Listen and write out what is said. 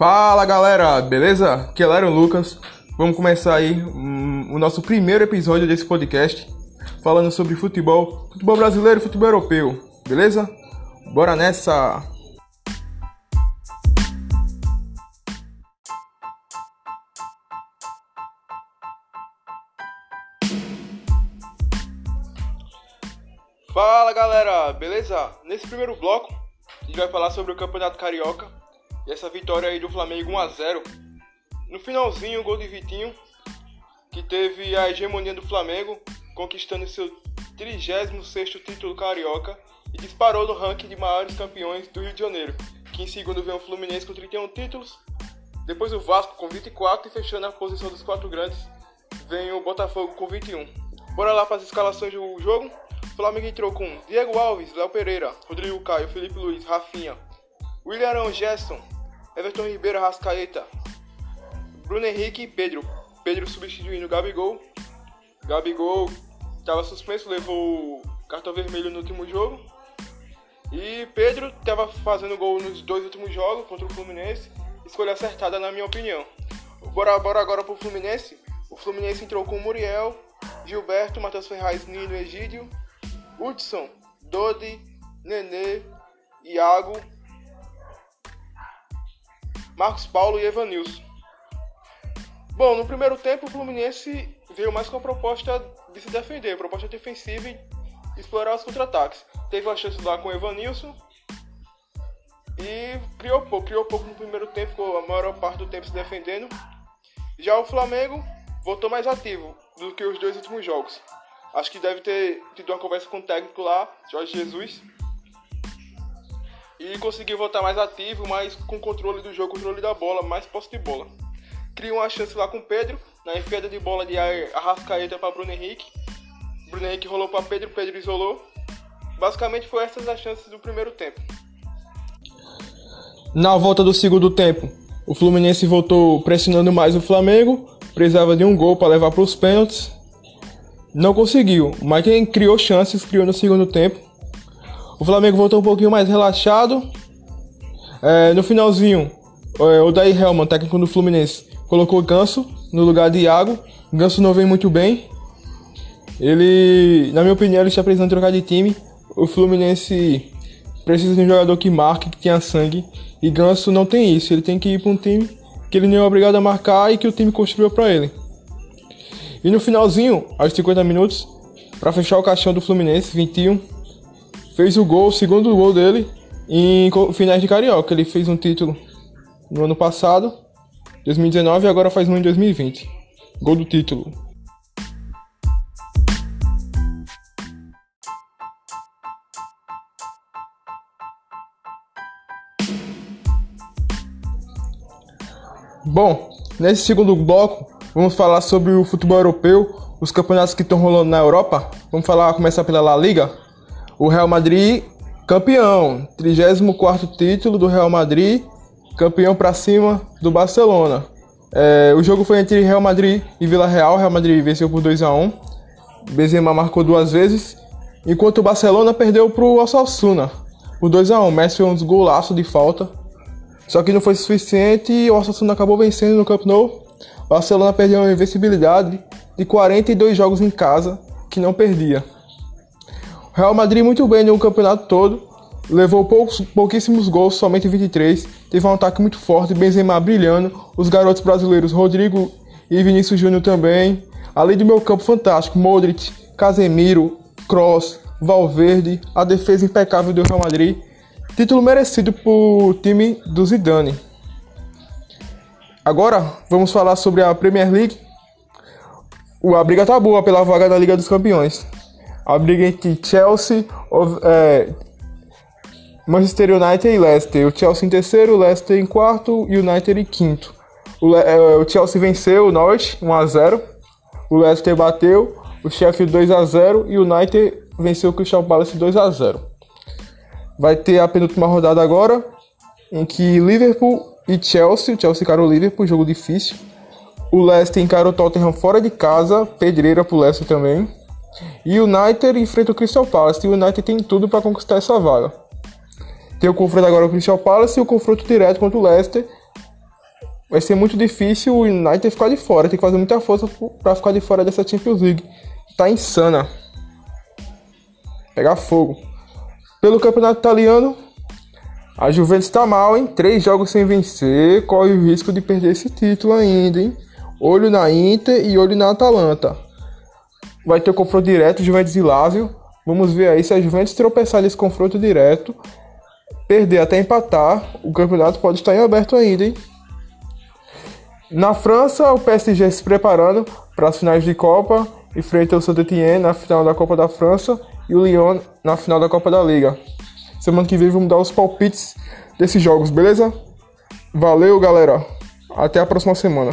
Fala galera, beleza? Aqui é Léo Lucas. Vamos começar aí um, o nosso primeiro episódio desse podcast falando sobre futebol, futebol brasileiro e futebol europeu, beleza? Bora nessa! Fala galera, beleza? Nesse primeiro bloco a gente vai falar sobre o Campeonato Carioca e essa vitória aí do Flamengo 1 a 0. No finalzinho, o gol de Vitinho, que teve a hegemonia do Flamengo, conquistando seu 36º título carioca e disparou no ranking de maiores campeões do Rio de Janeiro, que em segundo vem o Fluminense com 31 títulos, depois o Vasco com 24 e fechando a posição dos quatro grandes vem o Botafogo com 21. Bora lá para as escalações do jogo. O Flamengo entrou com Diego Alves, Léo Pereira, Rodrigo Caio, Felipe Luiz, Rafinha, William Gerson, Everton Ribeiro, Rascaeta, Bruno Henrique e Pedro. Pedro substituindo Gabigol. Gabigol estava suspenso, levou cartão vermelho no último jogo. E Pedro estava fazendo gol nos dois últimos jogos contra o Fluminense. Escolha acertada, na minha opinião. Bora, bora agora pro Fluminense. O Fluminense entrou com Muriel, Gilberto, Matheus Ferraz, Nino, Egídio, Hudson, Dodi, Nenê, Iago, Marcos Paulo e Evanilson. Bom, no primeiro tempo o Fluminense veio mais com a proposta de se defender, proposta defensiva e explorar os contra-ataques. Teve uma chance lá com o Evanilson e criou pouco, criou pouco no primeiro tempo, ficou a maior parte do tempo se defendendo. Já o Flamengo voltou mais ativo do que os dois últimos jogos. Acho que deve ter tido uma conversa com o técnico lá, Jorge Jesus. E conseguiu voltar mais ativo, mais com controle do jogo, controle da bola, mais posse de bola. Criou uma chance lá com o Pedro, na enfiada de bola de Arrascaeta para Bruno Henrique. Bruno Henrique rolou para Pedro, Pedro isolou. Basicamente foi essas as chances do primeiro tempo. Na volta do segundo tempo, o Fluminense voltou pressionando mais o Flamengo, precisava de um gol para levar para os pênaltis. Não conseguiu, mas quem criou chances criou no segundo tempo. O Flamengo voltou um pouquinho mais relaxado. É, no finalzinho, é, o Daí Helman, técnico do Fluminense, colocou Ganso no lugar de Iago. Ganso não vem muito bem. Ele, na minha opinião, ele está precisando trocar de time. O Fluminense precisa de um jogador que marque, que tenha sangue. E Ganso não tem isso. Ele tem que ir para um time que ele não é obrigado a marcar e que o time construiu para ele. E no finalzinho, aos 50 minutos, para fechar o caixão do Fluminense, 21, fez o gol, o segundo gol dele em finais de Carioca. Ele fez um título no ano passado, 2019, e agora faz um em 2020. Gol do título. Bom, nesse segundo bloco, vamos falar sobre o futebol europeu, os campeonatos que estão rolando na Europa. Vamos falar, começar pela La Liga. O Real Madrid, campeão, 34 título do Real Madrid, campeão para cima do Barcelona. É, o jogo foi entre Real Madrid e Vila Real. Real Madrid venceu por 2 a 1. Benzema marcou duas vezes, enquanto o Barcelona perdeu para o Osasuna por 2 a 1. Messi fez um golaço de falta só que não foi suficiente e o Osasuna acabou vencendo no Camp Nou. O Barcelona perdeu uma invencibilidade de 42 jogos em casa que não perdia. Real Madrid muito bem no campeonato todo, levou poucos, pouquíssimos gols, somente 23. Teve um ataque muito forte, Benzema brilhando, os garotos brasileiros Rodrigo e Vinícius Júnior também. Além do meu campo fantástico, Modric, Casemiro, Kroos, Valverde, a defesa impecável do Real Madrid Título merecido por time do Zidane. Agora vamos falar sobre a Premier League. A briga tá boa pela vaga da Liga dos Campeões. A briga entre Chelsea, é, Manchester United e Leicester. O Chelsea em terceiro, o Leicester em quarto e o United em quinto. O, é, o Chelsea venceu o Norwich 1 a 0. O Leicester bateu o Sheffield 2 a 0 e o United venceu o Crystal Palace 2 a 0. Vai ter a penúltima rodada agora, em que Liverpool e Chelsea, o Chelsea encarou o Liverpool, jogo difícil. O Leicester encarou o Tottenham fora de casa, pedreira pro Leicester também. E o United enfrenta o Crystal Palace, e o United tem tudo para conquistar essa vaga. Tem o confronto agora com o Crystal Palace e o confronto direto contra o Leicester. vai ser muito difícil o United ficar de fora. Tem que fazer muita força para ficar de fora dessa Champions League. Tá insana. Pegar fogo. Pelo campeonato italiano, a Juventus está mal, em três jogos sem vencer, corre o risco de perder esse título ainda, hein? Olho na Inter e olho na Atalanta. Vai ter o confronto direto, Juventus e Lazio. Vamos ver aí se a Juventus tropeçar nesse confronto direto, perder até empatar, o campeonato pode estar em aberto ainda, hein? Na França, o PSG se preparando para as finais de Copa, enfrenta o Saint-Étienne na final da Copa da França e o Lyon na final da Copa da Liga. Semana que vem vamos dar os palpites desses jogos, beleza? Valeu, galera. Até a próxima semana.